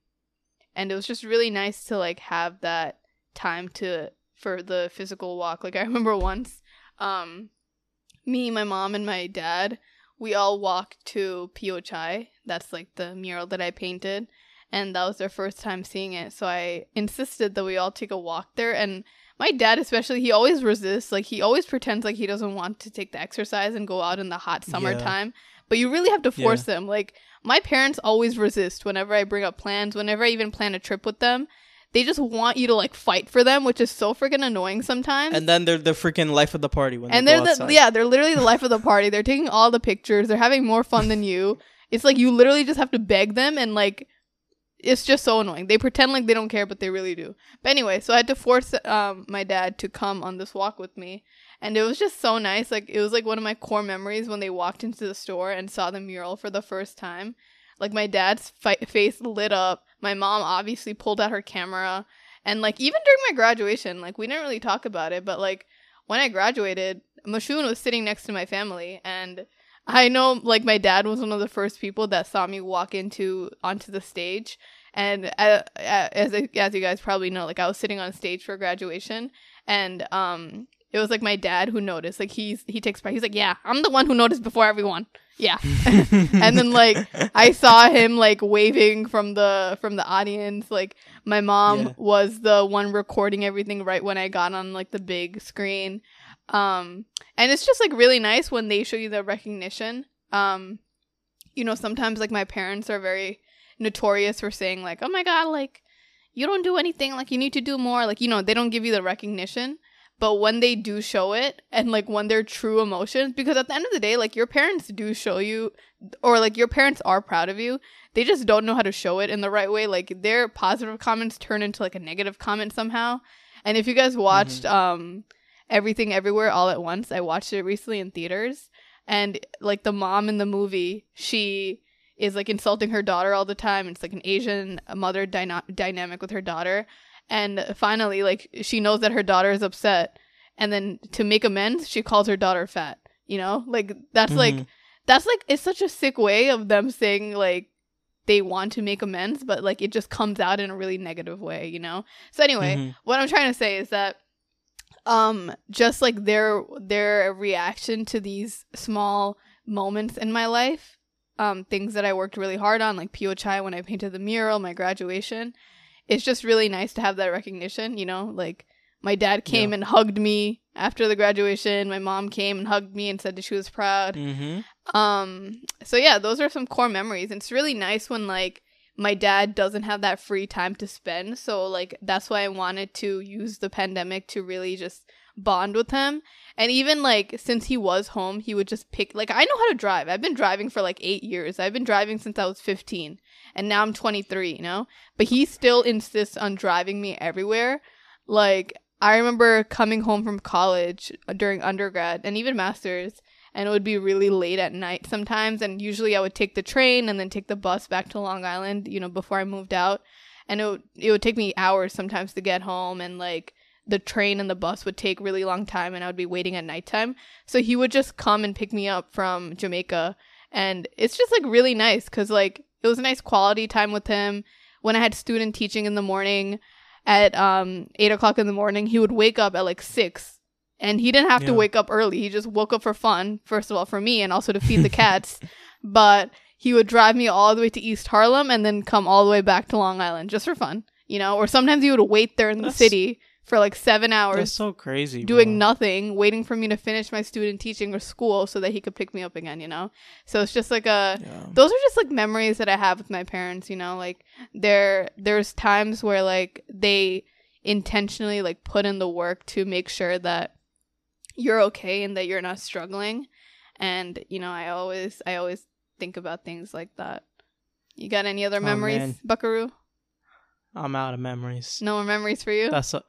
and it was just really nice to like have that time to for the physical walk. Like i remember once um me my mom and my dad we all walked to pio chai. That's like the mural that i painted. And that was their first time seeing it. So i insisted that we all take a walk there. And my dad especially he always resists. Like he always pretends like he doesn't want to take the exercise and go out in the hot Yeah. summertime. But you really have to force them. Like my parents always resist whenever i bring up plans whenever i even plan a trip with them they just want you to like fight for them which is so freaking annoying sometimes. And then they're the freaking life of the party when and they they're go the outside. yeah they're literally the life of the party. They're taking all the pictures. They're having more fun than you. It's like you literally just have to beg them and like it's just so annoying. They pretend like they don't care but they really do. But anyway so i had to force um my dad to come on this walk with me. And it was just so nice. Like it was like one of my core memories when they walked into the store and saw the mural for the first time. Like my dad's fi- face lit up my mom obviously pulled out her camera and like even during my graduation like we didn't really talk about it but like when I graduated, Mashnoon was sitting next to my family, and I know like my dad was one of the first people that saw me walk into onto the stage. And uh, uh, as as you guys probably know, like I was sitting on stage for graduation, and um, it was like my dad who noticed. Like he's he takes pride. He's like, yeah, I'm the one who noticed before everyone. Yeah. and then like I saw him like waving from the from the audience. Like my mom Yeah. was the one recording everything right when I got on like the big screen. Um and it's just like really nice when they show you the recognition. Um you know, sometimes like my parents are very notorious for saying like, "Oh my god, like you don't do anything, like you need to do more." Like, you know, they don't give you the recognition. But when they do show it and like when they're true emotions because at the end of the day, like your parents do show you or like your parents are proud of you. They just don't know how to show it in the right way. Like their positive comments turn into like a negative comment somehow. And if you guys watched um Everything Everywhere All at Once, I watched it recently in theaters and like the mom in the movie, she is like insulting her daughter all the time. It's like an Asian mother dyna- dynamic with her daughter. And finally, like she knows that her daughter is upset, and then to make amends, she calls her daughter fat. You know, like that's like Mhm. that's like it's such a sick way of them saying like they want to make amends, but like it just comes out in a really negative way. You know. So anyway, Mhm. what I'm trying to say is that um just like their their reaction to these small moments in my life um things that I worked really hard on like Pio Chai when I painted the mural my graduation it's just really nice to have that recognition you know like my dad came Yeah. and hugged me after the graduation my mom came and hugged me and said that she was proud Mhm. um so yeah those are some core memories and it's really nice when like my dad doesn't have that free time to spend so like that's why i wanted to use the pandemic to really just bond with him. And even like since he was home he would just pick like i know how to drive. I've been driving for like eight years. I've been driving since i was 15 and now i'm 23 you know? But he still insists on driving me everywhere. Like i remember coming home from college uh, during undergrad and even masters and it would be really late at night sometimes. And usually i would take the train and then take the bus back to long island you know before i moved out. And it would, it would take me hours sometimes to get home and like the train and the bus would take really long time and i would be waiting at nighttime so he would just come and pick me up from jamaica and it's just like really nice because like it was a nice quality time with him. When I had student teaching in the morning at um eight o'clock in the morning, he would wake up at like six, and he didn't have to wake up early. He just woke up for fun, first of all for me, and also to feed the cats. but he would drive me all the way to East Harlem and then come all the way back to Long Island just for fun, you know. Or sometimes he would wait there in the That's- city for like seven That's hours so crazy. doing bro. nothing, waiting for me to finish my student teaching or school so that he could pick me up again, you know? So it's just like a Yeah. those are just like memories that I have with my parents, you know, like there there's times where like they intentionally like put in the work to make sure that you're okay and that you're not struggling. And, you know, I always I always think about things like that. You got any other Oh, memories, man. Buckaroo? I'm out of memories. No more memories for you? That's a,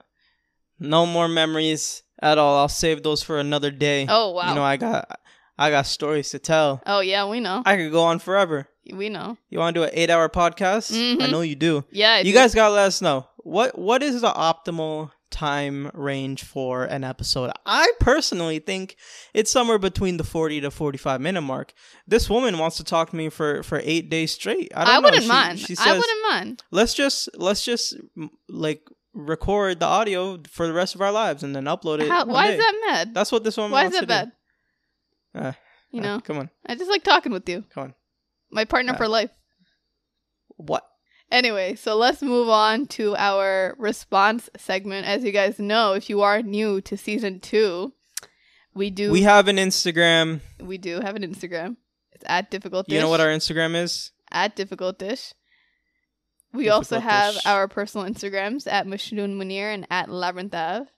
no more memories at all. I'll save those for another day. oh wow. You know, I got I got stories to tell. oh yeah, we know. I could go on forever. we know. You want to do an eight hour podcast? I Mhm. know you do. Yeah. I you do. guys gotta let us know what what is the optimal time range for an episode. I personally think it's somewhere between the forty to forty five minute mark. This woman wants to talk to me for for eight days straight. I, don't I wouldn't She- mind. She I wouldn't mind. let's just let's just like record the audio for the rest of our lives and then upload it. How, why day. is that mad? That's what this woman Why is that bad? Uh, You uh, know, come on, I just like talking with you. come on. My partner Uh, for life. What? Anyway, so let's move on to our response segment. As you guys know, if you are new to season two, we do We have an Instagram. we do have an Instagram. It's at difficult dish. You know what our Instagram is? at difficult dish. We also have our personal Instagrams at Mashnoon Munir and at Labyrinth Ave.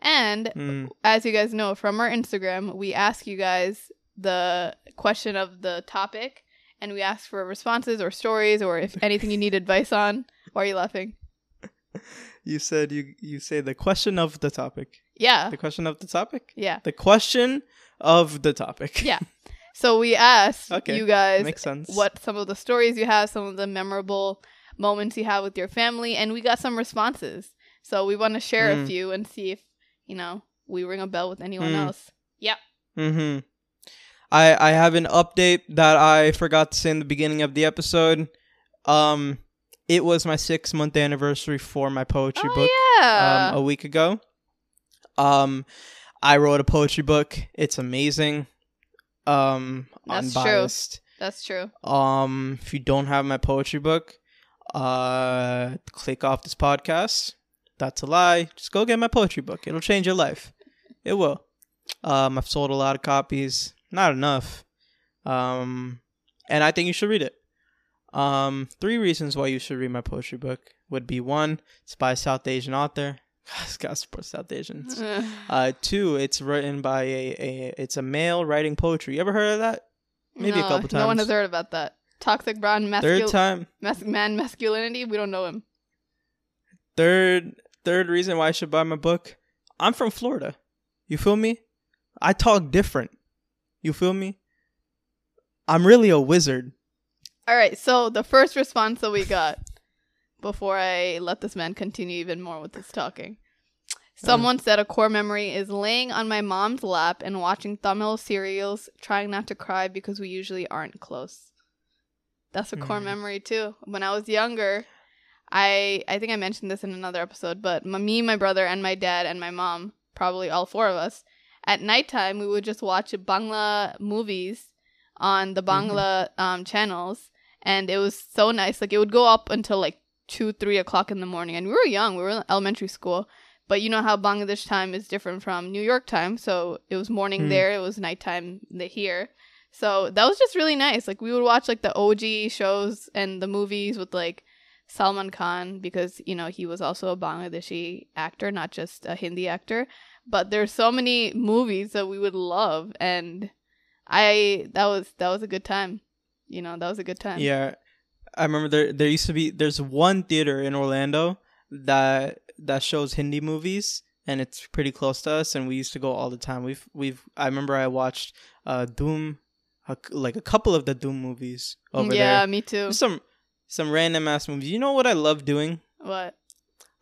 And Mm. as you guys know from our Instagram, we ask you guys the question of the topic and we ask for responses or stories or if anything you need advice on. Why are you laughing? You said you you say the question of the topic. Yeah. The question of the topic. Yeah. The question of the topic. Yeah. So we asked Okay. you guys Makes sense. what some of the stories you have, some of the memorable moments you have with your family, and we got some responses. So we want to share a Mm. few and see if, you know, we ring a bell with anyone Mm. else. Yep. Mm-hmm. I I have an update that I forgot to say in the beginning of the episode. Um, it was my six month anniversary for my poetry oh, book. yeah. um, a week ago. Um, I wrote a poetry book. It's amazing. Um, That's true. That's true. Um, if you don't have my poetry book, uh, click off this podcast. That's a lie. Just go get my poetry book. It'll change your life. It will. Um, I've sold a lot of copies. Not enough. Um, and I think you should read it. Um, three reasons why you should read my poetry book would be one, it's by a South Asian author. got support South Asians. Uh, two, it's written by a, a it's a male writing poetry. You ever heard of that? Maybe a No, couple No one times. has heard about that. Toxic brown Third time. mas- man masculinity. We don't know him. Third third reason why I should buy my book. I'm from Florida. You feel me? I talk different. You feel me? I'm really a wizard. All right. So the first response that we got before I let this man continue even more with his talking. Uh. Someone said a core memory is laying on my mom's lap and watching thumbnail serials, trying not to cry because we usually aren't close. That's a core Hmm. memory too. When I was younger, I I think I mentioned this in another episode, but my, me, my brother, and my dad and my mom, probably all four of us, at nighttime we would just watch Bangla movies on the Bangla um, channels, and it was so nice. Like it would go up until like two, three o'clock in the morning, and we were young. We were in elementary school, but you know how Bangladesh time is different from New York time, so it was morning Hmm. there, it was nighttime here. So that was just really nice. Like we would watch like the OG shows and the movies with like Salman Khan because you know he was also a Bangladeshi actor, not just a Hindi actor. But there's so many movies that we would love, and I that was that was a good time. You know, that was a good time. Yeah. I remember there there used to be there's one theater in Orlando that that shows Hindi movies and it's pretty close to us and we used to go all the time. We've we've I remember I watched uh Doom a, like a couple of the Doom movies over yeah, there. Yeah, me too. Some some random ass movies. You know what I love doing? What?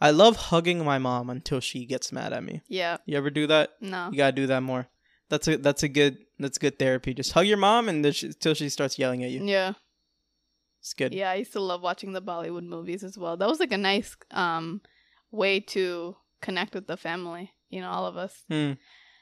I love hugging my mom until she gets mad at me. Yeah, You ever do that? no. You gotta do that more. That's a that's a good that's good therapy. Just hug your mom and she, till she starts yelling at you. Yeah. It's good. Yeah, I used to love watching the Bollywood movies as well. That was like a nice um way to connect with the family, you know, all of us. Hmm.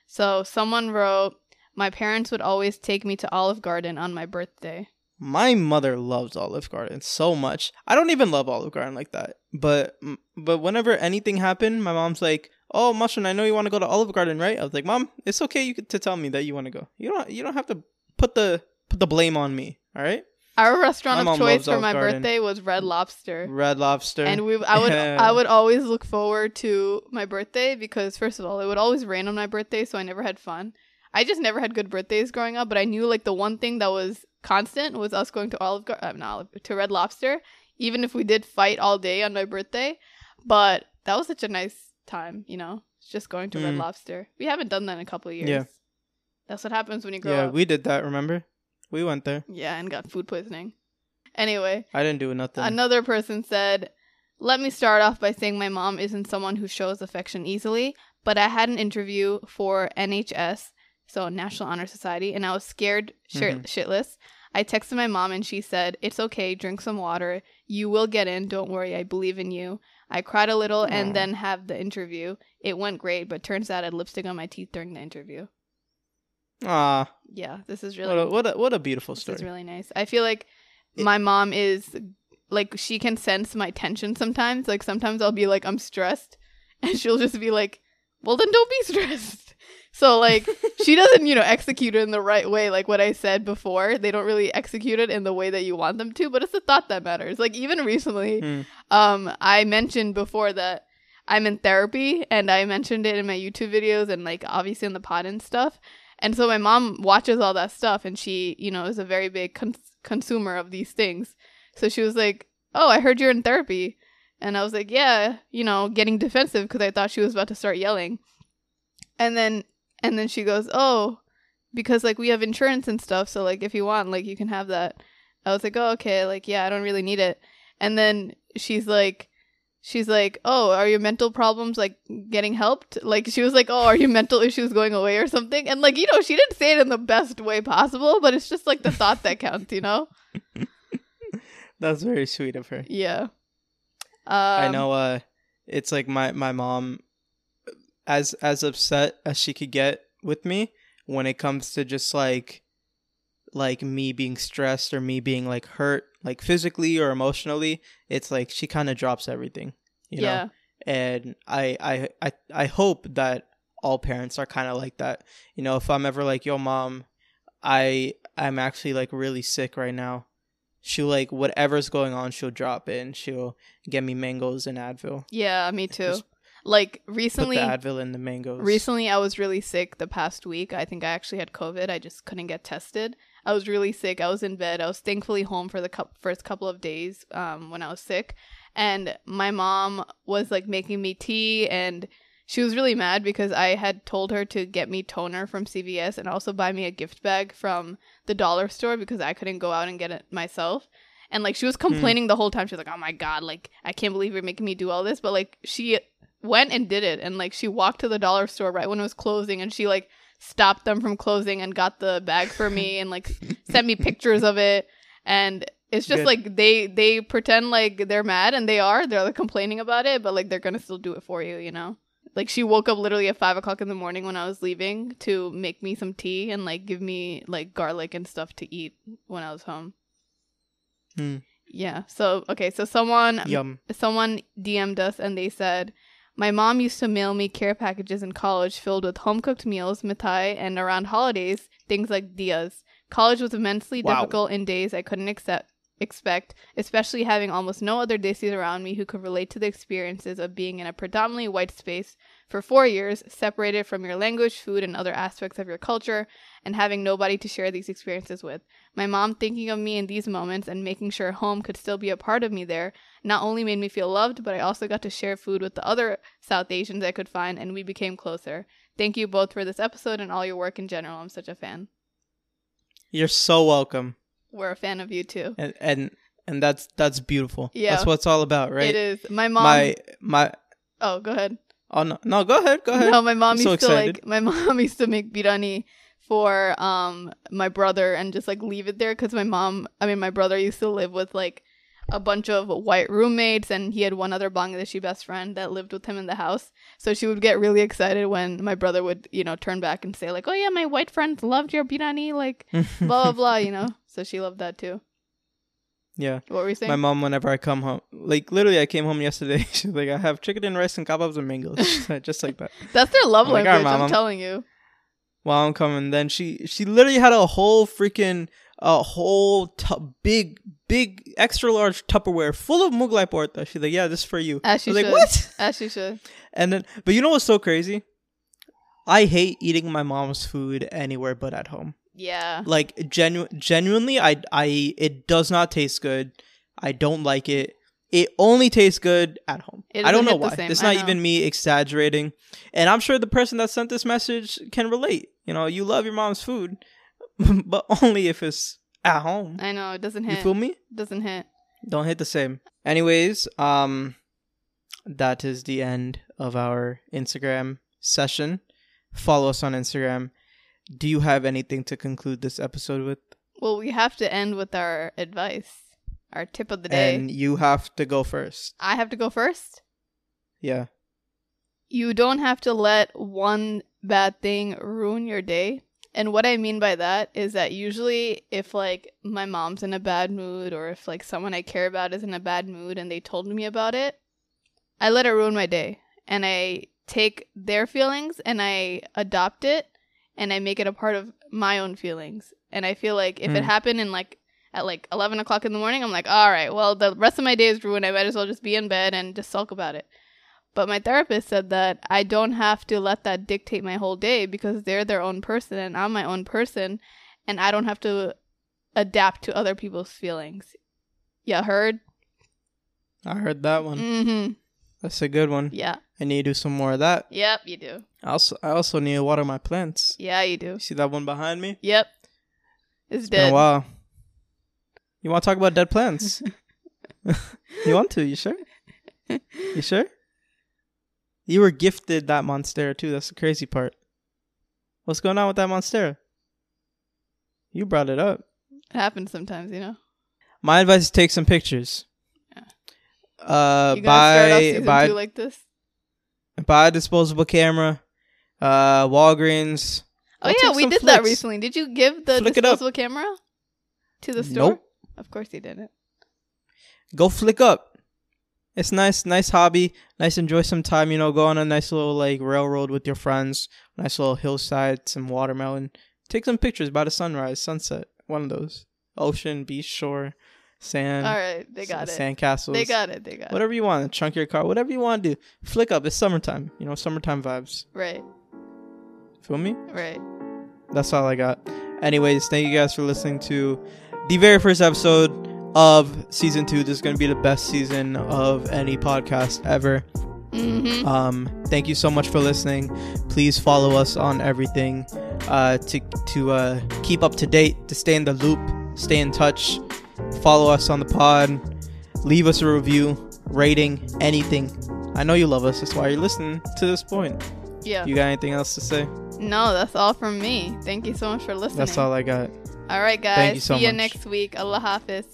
So someone wrote, "My parents would always take me to Olive Garden on my birthday." My mother loves Olive Garden so much. I don't even love Olive Garden like that. But but whenever anything happened, my mom's like, "Oh, Mushroom, I know you want to go to Olive Garden, right?" I was like, "Mom, it's okay you could, to tell me that you want to go. You don't you don't have to put the put the blame on me, all right?" Our restaurant My of choice for my Garden. birthday was Red Lobster. Red Lobster. And we I would I would always look forward to my birthday because first of all, it would always rain on my birthday, so I never had fun. I just never had good birthdays growing up, but I knew like the one thing that was constant was us going to Olive Garden, uh, not Olive, to Red Lobster, even if we did fight all day on my birthday. But that was such a nice time, you know, just going to Red Mm. Lobster. We haven't done that in a couple of years. Yeah. That's what happens when you grow yeah, up. we did that. Remember? We went there. yeah, and got food poisoning. Anyway, I didn't do nothing. Another person said, Let me start off by saying my mom isn't someone who shows affection easily, but I had an interview for NHS, so National Honor Society, and I was scared shit- Mhm. shitless. I texted my mom and she said, It's okay, drink some water. You will get in. Don't worry, I believe in you. I cried a little Aw. and then have the interview. It went great, but turns out I had lipstick on my teeth during the interview. Ah, Yeah, this is really what a what a what a beautiful story. It's really nice. I feel like It- my mom is like she can sense my tension sometimes. Like sometimes I'll be like I'm stressed, and she'll just be like, "Well, then don't be stressed." So like she doesn't, you know, execute it in the right way. Like what I said before, they don't really execute it in the way that you want them to. But it's the thought that matters. Like even recently, Hmm. um, I mentioned before that I'm in therapy, and I mentioned it in my YouTube videos and like obviously in the pod and stuff. And so my mom watches all that stuff, and she, you know, is a very big cons- consumer of these things. So she was like, "Oh, I heard you're in therapy," and I was like, "Yeah," you know, getting defensive because I thought she was about to start yelling. And then, and then she goes, "Oh, because like we have insurance and stuff, so like if you want, like you can have that." I was like, "Oh, okay, like yeah, I don't really need it." And then she's like, she's like, "Oh, are your mental problems like getting helped?" Like she was like, "Oh, are your mental issues going away or something?" And like, you know, she didn't say it in the best way possible, but it's just like the thought that counts, you know? That's very sweet of her. Yeah. Um, I know uh it's like my my mom as as upset as she could get with me when it comes to just like like me being stressed or me being like hurt like physically or emotionally it's like she kind of drops everything you know? And I, I i i hope that all parents are kind of like that. You know if i'm ever like yo mom i i'm actually like really sick right now she'll like whatever's going on she'll drop in she'll get me mangoes and advil. Yeah, me too. Like put recently the advil the mangoes recently I was really sick the past week. I think I actually had COVID. I just couldn't get tested. I was really sick. I was in bed. I was thankfully home for the cou- first couple of days um, when I was sick. And my mom was like making me tea and she was really mad because I had told her to get me toner from CVS and also buy me a gift bag from the dollar store because I couldn't go out and get it myself. And like she was complaining the whole time. She was like, "Oh my god, like I can't believe you're making me do all this." But like she went and did it. And like she walked to the dollar store right when it was closing and she like stopped them from closing and got the bag for me and like sent me pictures of it. And it's just Good. like they they pretend like they're mad and they are. They're like complaining about it but like they're gonna still do it for you you know? Like she woke up literally at five o'clock in the morning when i was leaving to make me some tea and like give me like garlic and stuff to eat when i was home. Hmm. yeah. So okay. So someone yum. someone DM'd us and they said, My mom used to mail me care packages in college filled with home cooked meals, mithai, and around holidays, things like dias. College was immensely Wow. difficult in days I couldn't accept, expect, especially having almost no other desis around me who could relate to the experiences of being in a predominantly white space for four years, separated from your language, food, and other aspects of your culture, and having nobody to share these experiences with. My mom thinking of me in these moments and making sure home could still be a part of me there not only made me feel loved, but I also got to share food with the other South Asians I could find, and we became closer. Thank you both for this episode and all your work in general. I'm such a fan. you're so welcome We're a fan of you too. and and and that's that's beautiful Yeah. that's what it's all about right It is. My mom. my my oh, go ahead. Oh no, no, go ahead, go ahead. No, my mom I'm used so to excited. like my mom used to make biryani for um my brother and just like leave it there because my mom I mean my brother used to live with like a bunch of white roommates and he had one other Bangladeshi best friend that lived with him in the house. So she would get really excited when my brother would, you know, turn back and say like, "Oh yeah, my white friends loved your biryani," like blah blah blah, you know. So she loved that too. Yeah. What were you saying? My mom, whenever I come home, like literally, I came home yesterday. She's like, I have chicken and rice and kebabs and mangoes, just like that. That's their love I'm like, language. "Alright, Mom, I'm I'm- telling you. While I'm coming, then she she literally had a whole freaking a whole tu- big big extra large Tupperware full of Mughlai porta. She's like, yeah, this is for you. As she should. like, what? As she should. And then, but you know what's so crazy? I hate eating my mom's food anywhere but at home. Yeah. Like genu- genuinely, I I it does not taste good. I don't like it. It only tastes good at home. I don't know doesn't hit the why. It's not even me exaggerating. And I'm sure the person that sent this message can relate. You know, you love your mom's food, but only if it's at home. I know it doesn't hit. You feel me? It doesn't hit. Don't hit the same. Anyways, um that is the end of our Instagram session. Follow us on Instagram. Do you have anything to conclude this episode with? Well, we have to end with our advice, our tip of the day. And you have to go first. I have to go first. Yeah. You don't have to let one bad thing ruin your day. And what I mean by that is that usually if like my mom's in a bad mood or if like someone I care about is in a bad mood and they told me about it, I let it ruin my day. And I take their feelings and I adopt it and I make it a part of my own feelings. And I feel like if it Mm. happened in like at like eleven o'clock in the morning, I'm like, all right, well the rest of my day is ruined. I might as well just be in bed and just sulk about it. But my therapist said that I don't have to let that dictate my whole day because they're their own person and I'm my own person and I don't have to adapt to other people's feelings. Yeah, heard? I heard that one. Mm-hmm. That's a good one. Yeah. I need to do some more of that. Yep, you do. I also I also need to water my plants. Yeah, you do. You see that one behind me? Yep. It's, It's dead. Wow. You want to talk about dead plants? you want to? You sure? You sure? You were gifted that monstera too. That's the crazy part. What's going on with that monstera? You brought it up. It happens sometimes, you know. My advice is take some pictures. Yeah. Uh, You gonna start off buy season buy two like this? Buy a disposable camera. Uh, Walgreens. Oh Go yeah, we did that recently. Did you give the Flick disposable camera to the store? Nope. Of course you didn't. Go flick up. It's nice, nice hobby. Nice, enjoy some time. You know, go on a nice little like railroad with your friends. Nice little hillside, some watermelon. Take some pictures by the sunrise, sunset. One of those. Ocean, beach, shore, sand. All right, they got it. Sand castles. They got it. They got it. Whatever you want. Chunk your car. Whatever you want to do. Flick up. It's summertime. You know, summertime vibes. Right, Feel me? right. That's all I got. Anyways, thank you guys for listening to the very first episode of season two. This is going to be the best season of any podcast ever. Mm-hmm. Um, thank you so much for listening. Please follow us on everything uh, to to uh, keep up to date, to stay in the loop, stay in touch. Follow us on the pod. Leave us a review, rating, anything. I know you love us. That's why you're listening to this point. Yeah. You got anything else to say? no, that's all from me. Thank you so much for listening. That's all I got. All right, guys. Thank you so See you next week. Allah Hafiz.